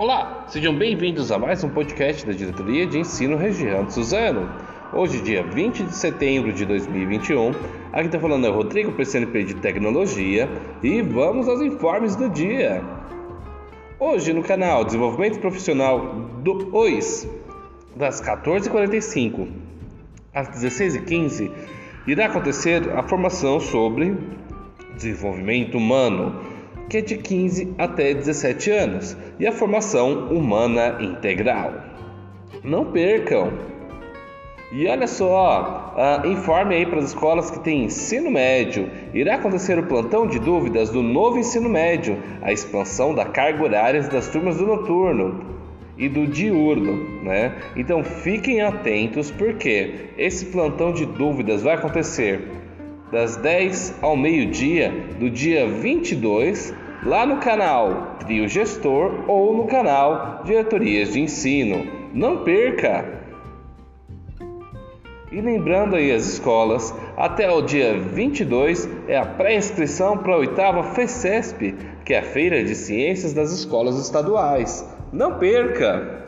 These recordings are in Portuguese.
Olá, sejam bem-vindos a mais um podcast da Diretoria de Ensino Região de Suzano. Hoje, dia 20 de setembro de 2021, aqui está falando é o Rodrigo, PCNP de Tecnologia, e vamos aos informes do dia. Hoje, no canal Desenvolvimento Profissional 2, das 14h45 às 16h15, irá acontecer a formação sobre desenvolvimento humano que é de 15 até 17 anos, e a formação humana integral. Não percam! E olha só, uh, informe aí para as escolas que têm ensino médio. Irá acontecer o plantão de dúvidas do novo ensino médio, a expansão da carga horária das turmas do noturno e do diurno, né? Então fiquem atentos porque esse plantão de dúvidas vai acontecer das 10 ao meio-dia do dia 22, lá no canal Trio Gestor ou no canal Diretorias de Ensino. Não perca! E lembrando aí as escolas, até o dia 22 é a pré-inscrição para a oitava FECESP, que é a Feira de Ciências das Escolas Estaduais. Não perca!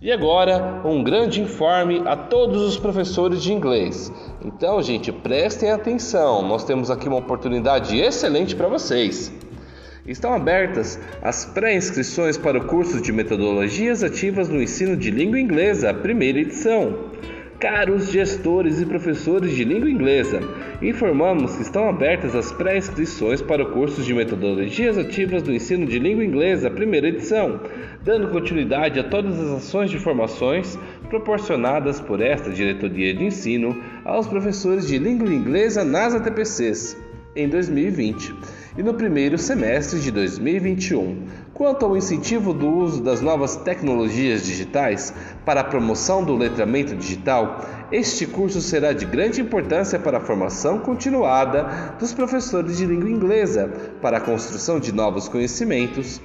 E agora, um grande informe a todos os professores de inglês. Então, gente, prestem atenção, nós temos aqui uma oportunidade excelente para vocês. Estão abertas as pré-inscrições para o curso de Metodologias Ativas no Ensino de Língua Inglesa, primeira edição. Caros gestores e professores de língua inglesa, informamos que estão abertas as pré-inscrições para o curso de Metodologias Ativas do Ensino de Língua Inglesa, primeira edição, dando continuidade a todas as ações de formações proporcionadas por esta diretoria de ensino aos professores de língua inglesa nas ATPCs em 2020 e no primeiro semestre de 2021. Quanto ao incentivo do uso das novas tecnologias digitais para a promoção do letramento digital, este curso será de grande importância para a formação continuada dos professores de língua inglesa, para a construção de novos conhecimentos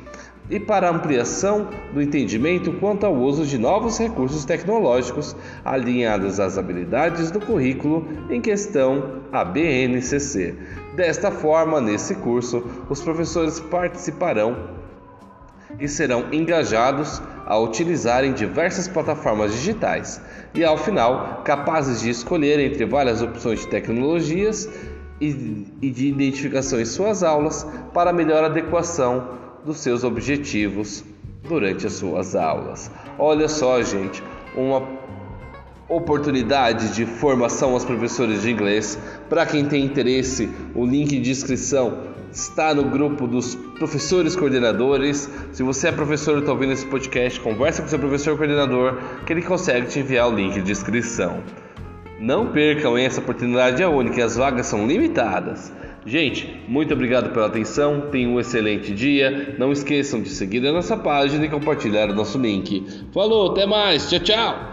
e para a ampliação do entendimento quanto ao uso de novos recursos tecnológicos alinhados às habilidades do currículo em questão, a BNCC. Desta forma, nesse curso, os professores participarão e serão engajados a utilizarem diversas plataformas digitais e, ao final, capazes de escolher entre várias opções de tecnologias e de identificação em suas aulas para melhor adequação dos seus objetivos durante as suas aulas. Olha só, gente, uma oportunidade de formação aos professores de inglês. Para quem tem interesse, o link de inscrição está no grupo dos professores coordenadores. Se você é professor e está ouvindo esse podcast, conversa com seu professor coordenador que ele consegue te enviar o link de inscrição. Não percam essa oportunidade é única, as vagas são limitadas. Gente, muito obrigado pela atenção, tenham um excelente dia. Não esqueçam de seguir a nossa página e compartilhar o nosso link. Falou, até mais, tchau, tchau!